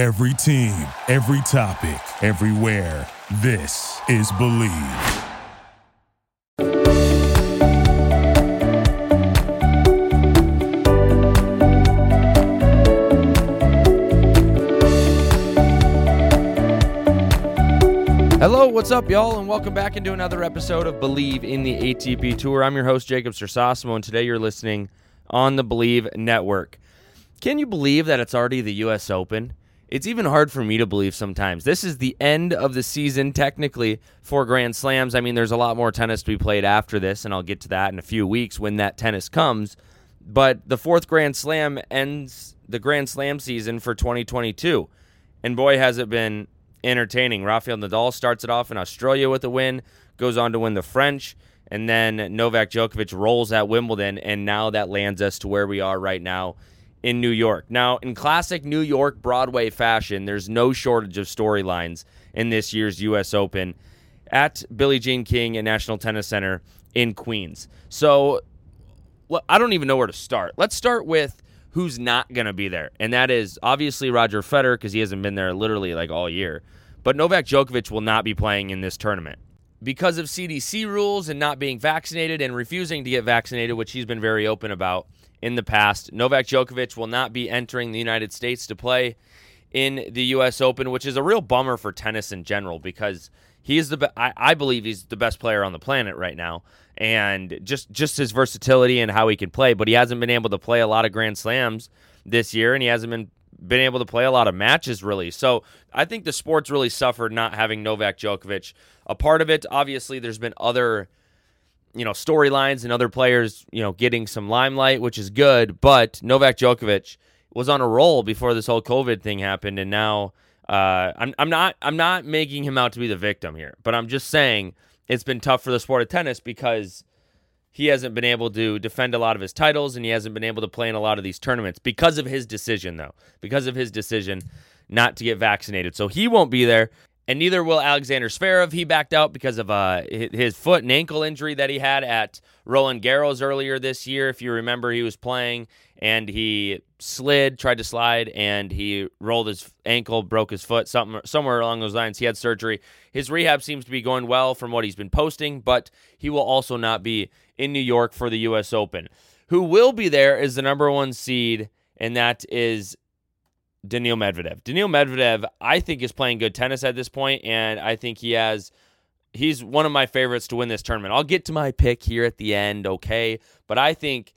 Every team, every topic, everywhere. This is Bleav. Hello, what's up, y'all, and welcome back into another episode of Bleav in the ATP Tour. I'm your host, Jacob Sersosimo, and today you're listening on the Bleav Network. Can you believe that it's already the U.S. Open? It's even hard for me to believe sometimes. This is the end of the season, technically, for Grand Slams. I mean, there's a lot more tennis to be played after this, and I'll get to that in a few weeks when that tennis comes. But the fourth Grand Slam ends the Grand Slam season for 2022. And boy, has it been entertaining. Rafael Nadal starts it off in Australia with a win, goes on to win the French, and then Novak Djokovic rolls at Wimbledon, and now that lands us to where we are right now in New York. Now, in classic New York Broadway fashion, there's no shortage of storylines in this year's U.S. Open at Billie Jean King and National Tennis Center in Queens. So, I don't even know where to start. Let's start with who's not going to be there. And that is obviously Roger Federer because he hasn't been there literally like all year. But Novak Djokovic will not be playing in this tournament. Because of CDC rules and not being vaccinated and refusing to get vaccinated, which he's been very open about in the past, Novak Djokovic will not be entering the United States to play in the U.S. Open, which is a real bummer for tennis in general because he is the be- I, I believe he's the best player on the planet right now. And just just his versatility and how he can play but he hasn't been able to play a lot of grand slams this year and he hasn't been been able to play a lot of matches really. So i think the sport's really suffered not having novak djokovic a part of it. Obviously there's been other you know storylines and other players you know getting some limelight which is good but novak djokovic was on a roll before this whole covid thing happened and now uh, I'm, I'm not I'm not making him out to be the victim here, but I'm just saying it's been tough for the sport of tennis because he hasn't been able to defend a lot of his titles and he hasn't been able to play in a lot of these tournaments because of his decision, though, because of his decision not to get vaccinated. So he won't be there. And neither will Alexander Zverev. He backed out because of uh, his foot and ankle injury that he had at Roland Garros earlier this year. If you remember, he was playing and he slid, tried to slide, and he rolled his ankle, broke his foot, something somewhere along those lines. He had surgery. His rehab seems to be going well from what he's been posting, but he will also not be in New York for the U.S. Open. Who will be there is the number one seed, and that is Daniil Medvedev. Daniil Medvedev, I think, is playing good tennis at this point, and I think he has. He's one of my favorites to win this tournament. I'll get to my pick here at the end, okay? But I think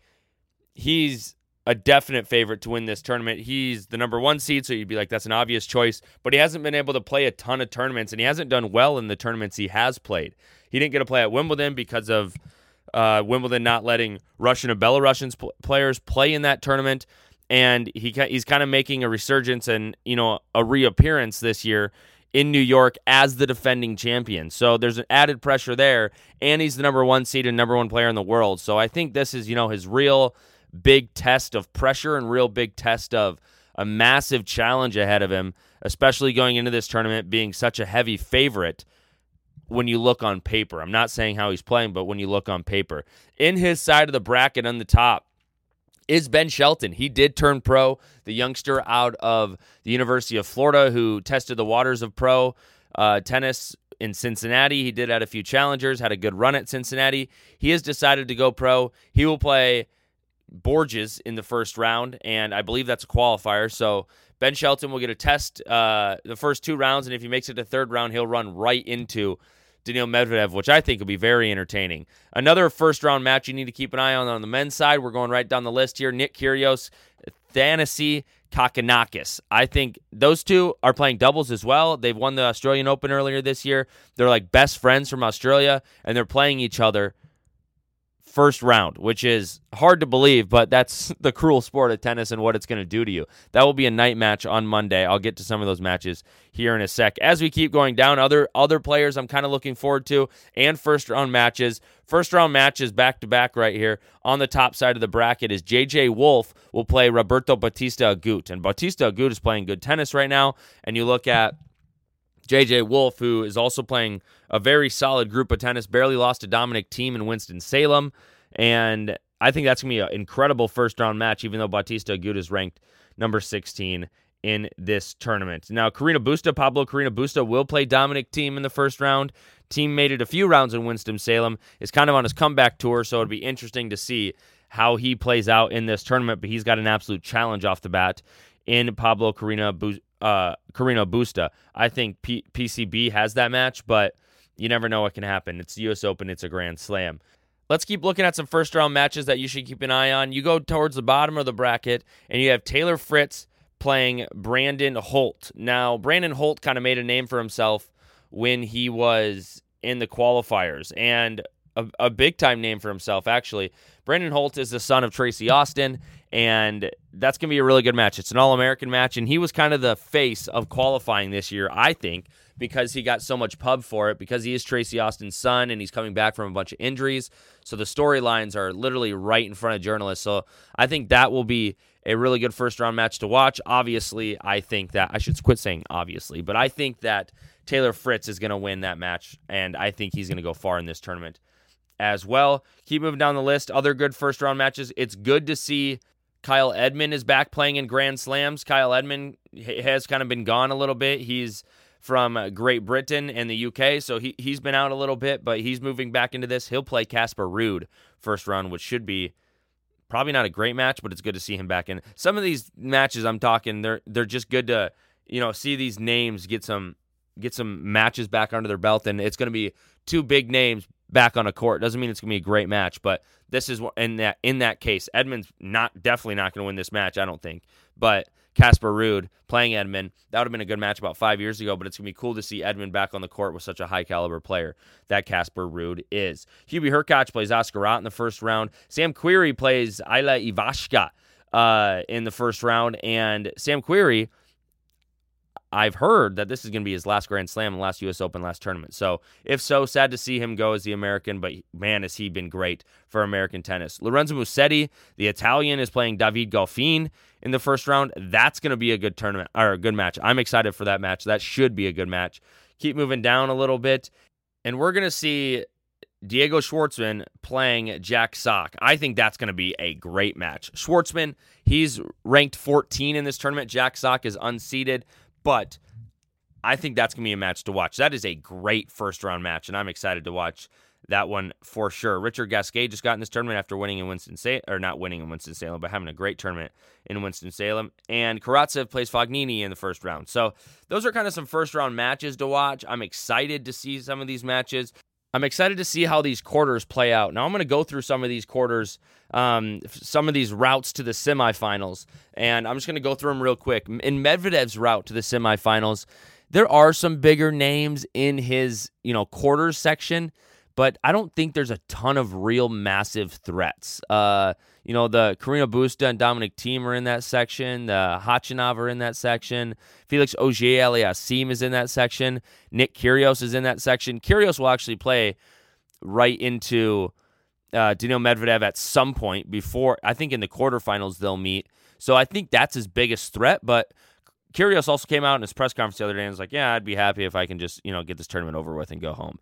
he's a definite favorite to win this tournament. He's the number one seed, so you'd be like, that's an obvious choice. But he hasn't been able to play a ton of tournaments, and he hasn't done well in the tournaments he has played. He didn't get to play at Wimbledon because of uh, Wimbledon not letting Russian and Belarusian pl- players play in that tournament. And he he's kind of making a resurgence and you know a reappearance this year in New York as the defending champion. So there's an added pressure there, and he's the number one seed and number one player in the world. So I think this is you know his real big test of pressure and real big test of a massive challenge ahead of him, especially going into this tournament being such a heavy favorite when you look on paper. I'm not saying how he's playing, but when you look on paper. In his side of the bracket on the top is Ben Shelton. He did turn pro, the youngster out of the University of Florida who tested the waters of pro uh, tennis in Cincinnati. He did had a few challengers, had a good run at Cincinnati. He has decided to go pro. He will play Borges in the first round, and I believe that's a qualifier. So Ben Shelton will get a test uh, the first two rounds, and if he makes it to third round, he'll run right into Daniil Medvedev, which I think will be very entertaining. Another first round match you need to keep an eye on on the men's side. We're going right down the list here. Nick Kyrgios, Thanasi Kokkinakis. I think those two are playing doubles as well. They've won the Australian Open earlier this year. They're like best friends from Australia, and they're playing each other first round, which is hard to believe, but that's the cruel sport of tennis and what it's going to do to you. That will be a night match on Monday. I'll get to some of those matches here in a sec. As we keep going down, other other players I'm kind of looking forward to and first round matches. First round matches back to back right here on the top side of the bracket is JJ Wolf will play Roberto Bautista Agut. And Batista Agut is playing good tennis right now. And you look at JJ Wolf, who is also playing a very solid group of tennis, barely lost to Dominic Thiem in Winston-Salem. And I think that's going to be an incredible first round match, even though Bautista Agut is ranked number 16 in this tournament. Now, Carreño Busta, Pablo Carreño Busta will play Dominic Thiem in the first round. Team made it a few rounds in Winston-Salem. Is kind of on his comeback tour, so it'd be interesting to see how he plays out in this tournament. But he's got an absolute challenge off the bat in Pablo Carreño, uh, Busta. I think P- PCB has that match, but you never know what can happen. It's the U.S. Open, it's a Grand Slam. Let's keep looking at some first round matches that you should keep an eye on. You go towards the bottom of the bracket, and you have Taylor Fritz playing Brandon Holt. Now, Brandon Holt kind of made a name for himself when he was in the qualifiers, and a, a big time name for himself, actually. Brandon Holt is the son of Tracy Austin, and that's going to be a really good match. It's an All American match, and he was kind of the face of qualifying this year, I think, because he got so much pub for it, because he is Tracy Austin's son and he's coming back from a bunch of injuries. So the storylines are literally right in front of journalists. So I think that will be a really good first round match to watch. Obviously, I think that I should quit saying obviously, but I think that Taylor Fritz is going to win that match, and I think he's going to go far in this tournament as well. Keep moving down the list. Other good first round matches. It's good to see Kyle Edmund is back playing in Grand Slams. Kyle Edmund has kind of been gone a little bit. He's from uh, Great Britain and the UK, so he, he's been out a little bit, but he's moving back into this. He'll play Casper Ruud first round, which should be probably not a great match, but it's good to see him back in. Some of these matches I'm talking, they're they're just good to you know see these names get some get some matches back under their belt, and it's going to be two big names back on a court. Doesn't mean it's going to be a great match, but this is in that in that case, Edmund's not definitely not going to win this match. I don't think, but Casper Ruud playing Edmund, that would have been a good match about five years ago. But it's going to be cool to see Edmund back on the court with such a high caliber player that Casper Ruud is. Hubie Hurkacz plays Oscar Otte in the first round. Sam Querrey plays Ilya Ivashka uh, in the first round, and Sam Querrey I've heard that this is going to be his last Grand Slam last U.S. Open, last tournament. So, if so, sad to see him go as the American, but man, has he been great for American tennis. Lorenzo Musetti, the Italian, is playing David Goffin in the first round. That's going to be a good tournament or a good match. I'm excited for that match. That should be a good match. Keep moving down a little bit, and we're going to see Diego Schwartzman playing Jack Sock. I think that's going to be a great match. Schwartzman, he's ranked 14 in this tournament. Jack Sock is unseeded. But I think that's going to be a match to watch. That is a great first round match, and I'm excited to watch that one for sure. Richard Gasquet just got in this tournament after winning in Winston Salem, or not winning in Winston Salem, but having a great tournament in Winston Salem. And Karatsev plays Fognini in the first round. So those are kind of some first round matches to watch. I'm excited to see some of these matches. I'm excited to see how these quarters play out. Now I'm going to go through some of these quarters, um, some of these routes to the semifinals, and I'm just going to go through them real quick. In Medvedev's route to the semifinals, there are some bigger names in his you know quarters section, but I don't think there's a ton of real massive threats. Uh, you know, the Carreño Busta and Dominic Thiem are in that section. The Khachanov are in that section. Felix Auger-Aliassime is in that section. Nick Kyrgios is in that section. Kyrgios will actually play right into uh, Daniil Medvedev at some point before, I think in the quarterfinals they'll meet. So I think that's his biggest threat. But Kyrgios also came out in his press conference the other day and was like, yeah, I'd be happy if I can just, you know, get this tournament over with and go home.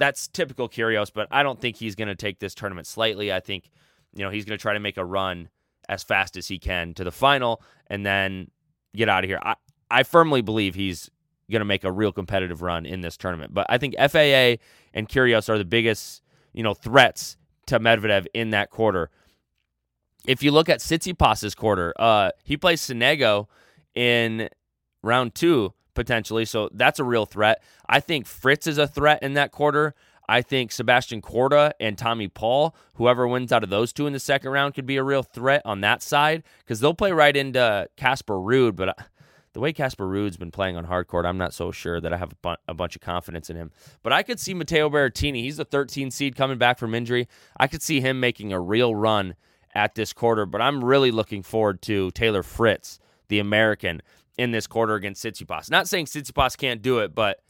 That's typical Kyrgios, but I don't think he's going to take this tournament slightly. I think – you know, he's going to try to make a run as fast as he can to the final and then get out of here. I, I firmly believe he's going to make a real competitive run in this tournament. But I think FAA and Kyrgios are the biggest, you know, threats to Medvedev in that quarter. If you look at Tsitsipas's quarter, uh, he plays Sonego in round two potentially, so that's a real threat. I think Fritz is a threat in that quarter. I think Sebastian Korda and Tommy Paul, whoever wins out of those two in the second round, could be a real threat on that side because they'll play right into Casper Ruud. But uh, the way Casper Ruud's been playing on hard court, I'm not so sure that I have a, bu- a bunch of confidence in him. But I could see Matteo Berrettini. He's a 13 seed coming back from injury. I could see him making a real run at this quarter. But I'm really looking forward to Taylor Fritz, the American, in this quarter against Tsitsipas. Not saying Tsitsipas can't do it, but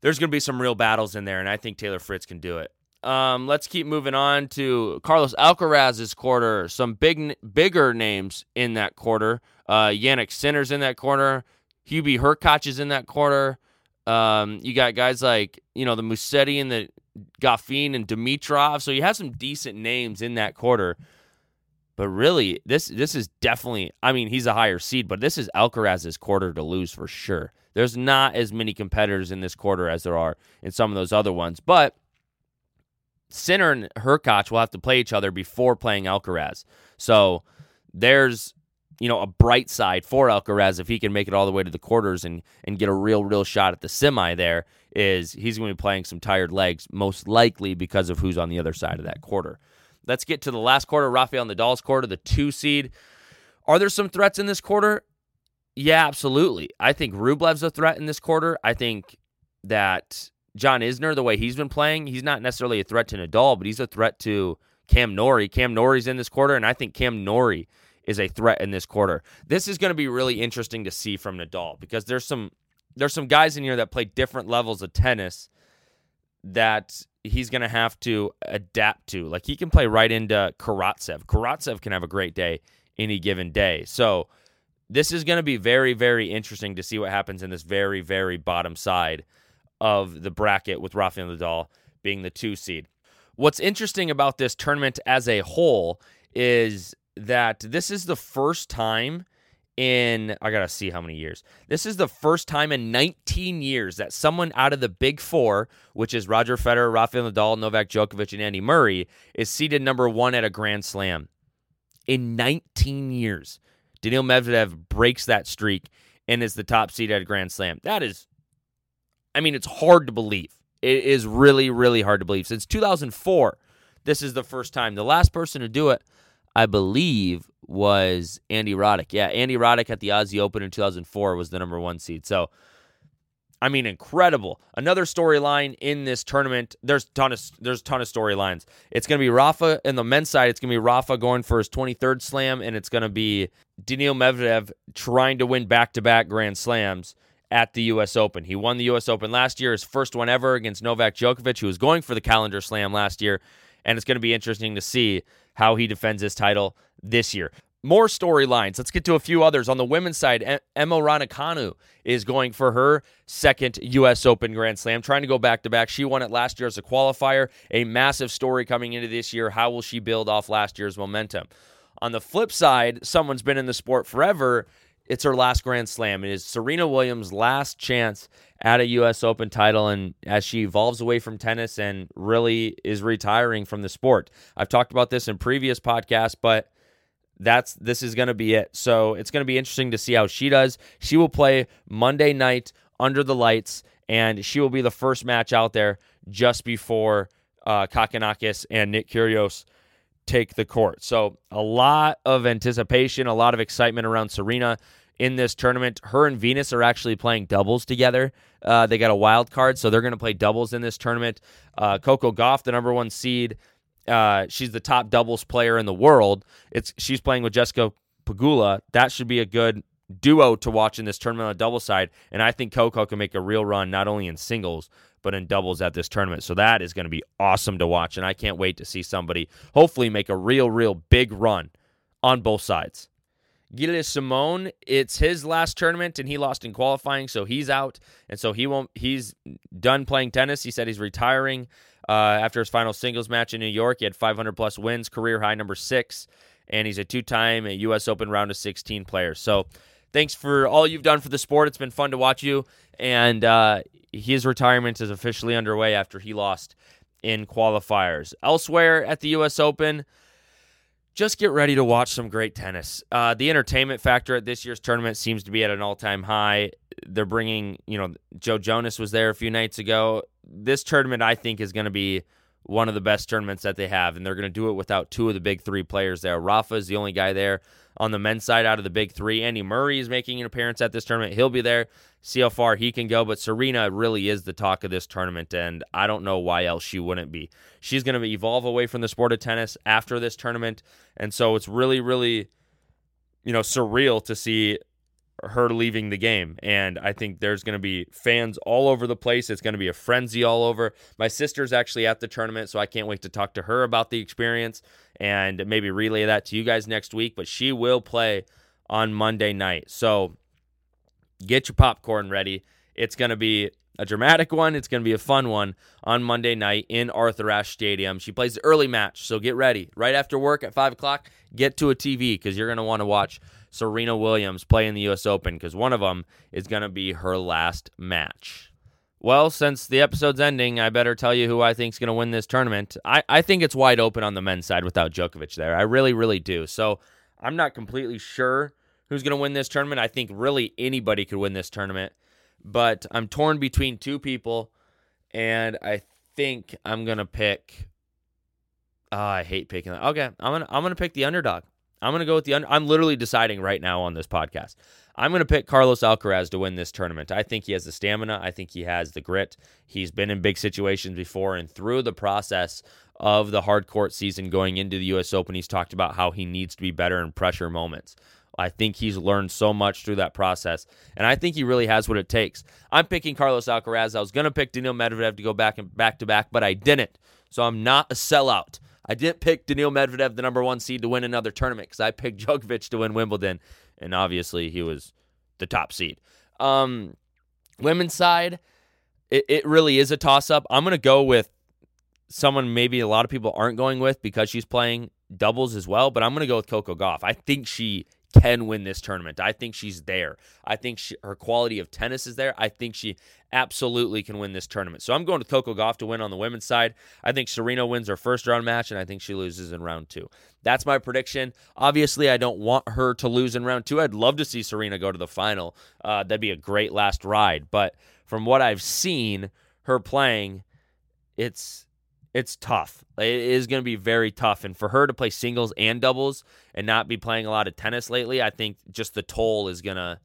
there's going to be some real battles in there, and I think Taylor Fritz can do it. Um, let's keep moving on to Carlos Alcaraz's quarter. Some big, bigger names in that quarter. Uh, Jannik Sinner's in that quarter. Hubie Hurkacz is in that quarter. Um, you got guys like you know the Musetti and the Goffin and Dimitrov. So you have some decent names in that quarter. But really, this this is definitely. I mean, he's a higher seed, but this is Alcaraz's quarter to lose for sure. There's not as many competitors in this quarter as there are in some of those other ones. But Sinner and Hurkacz will have to play each other before playing Alcaraz. So there's you know a bright side for Alcaraz if he can make it all the way to the quarters and and get a real real shot at the semi. There is he's going to be playing some tired legs most likely because of who's on the other side of that quarter. Let's get to the last quarter, Rafael Nadal's quarter, the two seed. Are there some threats in this quarter? Yeah, absolutely. I think Rublev's a threat in this quarter. I think that John Isner, the way he's been playing, he's not necessarily a threat to Nadal, but he's a threat to Cam Norrie. Cam Norrie's in this quarter, and I think Cam Norrie is a threat in this quarter. This is going to be really interesting to see from Nadal because there's some there's some guys in here that play different levels of tennis that he's going to have to adapt to. Like he can play right into Karatsev. Karatsev can have a great day any given day. So this is going to be very, very interesting to see what happens in this very, very bottom side of the bracket with Rafael Nadal being the two seed. What's interesting about this tournament as a whole is that this is the first time in I gotta see how many years. This is the first time in 19 years that someone out of the big four, which is Roger Federer, Rafael Nadal, Novak Djokovic, and Andy Murray, is seeded number one at a Grand Slam. In 19 years, Daniil Medvedev breaks that streak and is the top seed at a Grand Slam. That is, I mean, it's hard to believe. It is really, really hard to believe. Since 2004, this is the first time. The last person to do it, I believe, was Andy Roddick. Yeah, Andy Roddick at the Aussie Open in 2004 was the number one seed. So, I mean, incredible. Another storyline in this tournament. There's ton of there's ton of storylines. It's gonna be Rafa in the men's side. It's gonna be Rafa going for his 23rd slam, and it's gonna be Daniil Medvedev trying to win back-to-back Grand Slams at the U.S. Open. He won the U.S. Open last year, his first one ever against Novak Djokovic, who was going for the calendar slam last year. And it's going to be interesting to see how he defends his title this year. More storylines. Let's get to a few others. On the women's side, Emma Raducanu is going for her second U.S. Open Grand Slam, trying to go back to back. She won it last year as a qualifier. A massive story coming into this year. How will she build off last year's momentum? On the flip side, someone's been in the sport forever. It's her last Grand Slam. It is Serena Williams' last chance at a U.S. Open title, and as she evolves away from tennis and really is retiring from the sport. I've talked about this in previous podcasts, but that's this is going to be it. So it's going to be interesting to see how she does. She will play Monday night under the lights, and she will be the first match out there just before uh, Kokkinakis and Nick Kyrgios take the court. So a lot of anticipation, a lot of excitement around Serena in this tournament. Her and Venus are actually playing doubles together. Uh, they got a wild card, so they're going to play doubles in this tournament. Uh, Coco Gauff, the number one seed, uh, she's the top doubles player in the world. It's she's playing with Jessica Pegula. That should be a good duo to watch in this tournament on the double side. And I think Coco can make a real run not only in singles but in doubles at this tournament. So that is going to be awesome to watch, and I can't wait to see somebody hopefully make a real, real big run on both sides. Gilles Simon, it's his last tournament and he lost in qualifying, so he's out, and so he won't. He's done playing tennis. He said he's retiring uh, after his final singles match in New York. He had 500 plus wins, career high number six, and he's a two-time U.S. Open round of 16 player. So, thanks for all you've done for the sport. It's been fun to watch you, and uh, his retirement is officially underway after he lost in qualifiers. Elsewhere at the U.S. Open just get ready to watch some great tennis. Uh, the entertainment factor at this year's tournament seems to be at an all time high. They're bringing, you know, Joe Jonas was there a few nights ago. This tournament, I think, is going to be one of the best tournaments that they have, and they're going to do it without two of the big three players there. Rafa is the only guy there on the men's side out of the big three. Andy Murray is making an appearance at this tournament. He'll be there. See how far he can go. But Serena really is the talk of this tournament, and I don't know why else she wouldn't be. She's going to evolve away from the sport of tennis after this tournament, and so it's really, really, you know, surreal to see her leaving the game. And I think there's going to be fans all over the place. It's going to be a frenzy all over. My sister's actually at the tournament, so I can't wait to talk to her about the experience and maybe relay that to you guys next week. But she will play on Monday night. So get your popcorn ready. It's going to be a dramatic one. It's going to be a fun one on Monday night in Arthur Ashe Stadium. She plays the early match, so get ready. Right after work at 5 o'clock, get to a TV because you're going to want to watch Serena Williams play in the U.S. Open because one of them is going to be her last match. Well, since the episode's ending, I better tell you who I think is going to win this tournament. I, I think it's wide open on the men's side without Djokovic there. I really, really do. So I'm not completely sure who's going to win this tournament. I think really anybody could win this tournament but I'm torn between two people, and I think I'm gonna pick. Oh, I hate picking that. Okay, I'm gonna I'm gonna pick the underdog. I'm gonna go with the under. I'm literally deciding right now on this podcast. I'm gonna pick Carlos Alcaraz to win this tournament. I think he has the stamina. I think he has the grit. He's been in big situations before, and through the process of the hard court season going into the U.S. Open, he's talked about how he needs to be better in pressure moments. I think he's learned so much through that process, and I think he really has what it takes. I'm picking Carlos Alcaraz. I was going to pick Daniil Medvedev to go back and back to back, but I didn't. So I'm not a sellout. I didn't pick Daniil Medvedev, the number one seed, to win another tournament because I picked Djokovic to win Wimbledon, and obviously he was the top seed. Um, women's side, it, it really is a toss up. I'm going to go with someone maybe a lot of people aren't going with because she's playing doubles as well, but I'm going to go with Coco Gauff. I think she can win this tournament. I think she's there. I think she, her quality of tennis is there. I think she absolutely can win this tournament. So I'm going with Coco Gauff to win on the women's side. I think Serena wins her first round match, and I think she loses in round two. That's my prediction. Obviously, I don't want her to lose in round two. I'd love to see Serena go to the final. Uh, that'd be a great last ride. But from what I've seen her playing, it's it's tough. It is going to be very tough. And for her to play singles and doubles and not be playing a lot of tennis lately, I think just the toll is gonna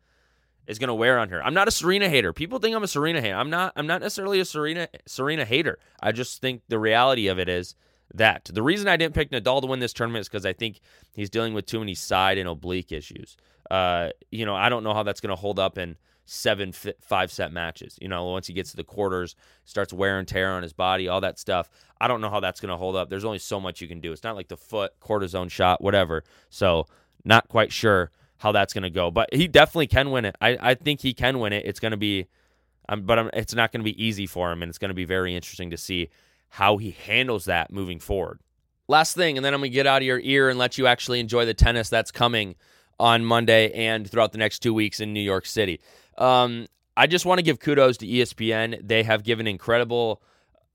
is gonna wear on her. I'm not a Serena hater. People think I'm a Serena hater. I'm not. I'm not necessarily a Serena Serena hater. I just think the reality of it is that the reason I didn't pick Nadal to win this tournament is because I think he's dealing with too many side and oblique issues. Uh, you know, I don't know how that's going to hold up in seven five set matches. You know, once he gets to the quarters, starts wear and tear on his body, all that stuff. I don't know how that's going to hold up. There's only so much you can do. It's not like the foot cortisone shot, whatever. So not quite sure how that's going to go, but he definitely can win it. I, I think he can win it. It's going to be, um, but um, it's not going to be easy for him, and it's going to be very interesting to see how he handles that moving forward. Last thing, and then I'm going to get out of your ear and let you actually enjoy the tennis that's coming on Monday and throughout the next two weeks in New York City. Um, I just want to give kudos to ESPN. They have given incredible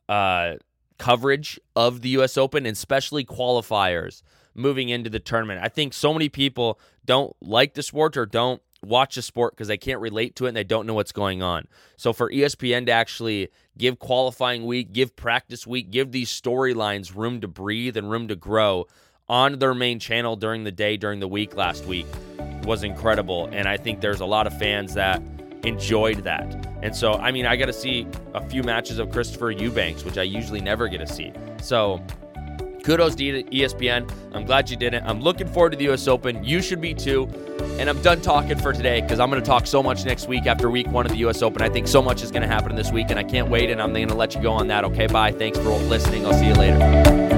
uh, coverage of the U.S. Open, and especially qualifiers moving into the tournament. I think so many people don't like the sport or don't watch the sport because they can't relate to it and they don't know what's going on. So for ESPN to actually give qualifying week, give practice week, give these storylines room to breathe and room to grow on their main channel during the day, during the week last week was incredible. And I think there's a lot of fans that enjoyed that. And so, I mean, I got to see a few matches of Christopher Eubanks, which I usually never get to see. So, kudos to ESPN. I'm glad you did it. I'm looking forward to the US Open. You should be too. And I'm done talking for today because I'm going to talk so much next week after week one of the US Open. I think so much is going to happen this week, and I can't wait. And I'm going to let you go on that. Okay, bye. Thanks for listening. I'll see you later.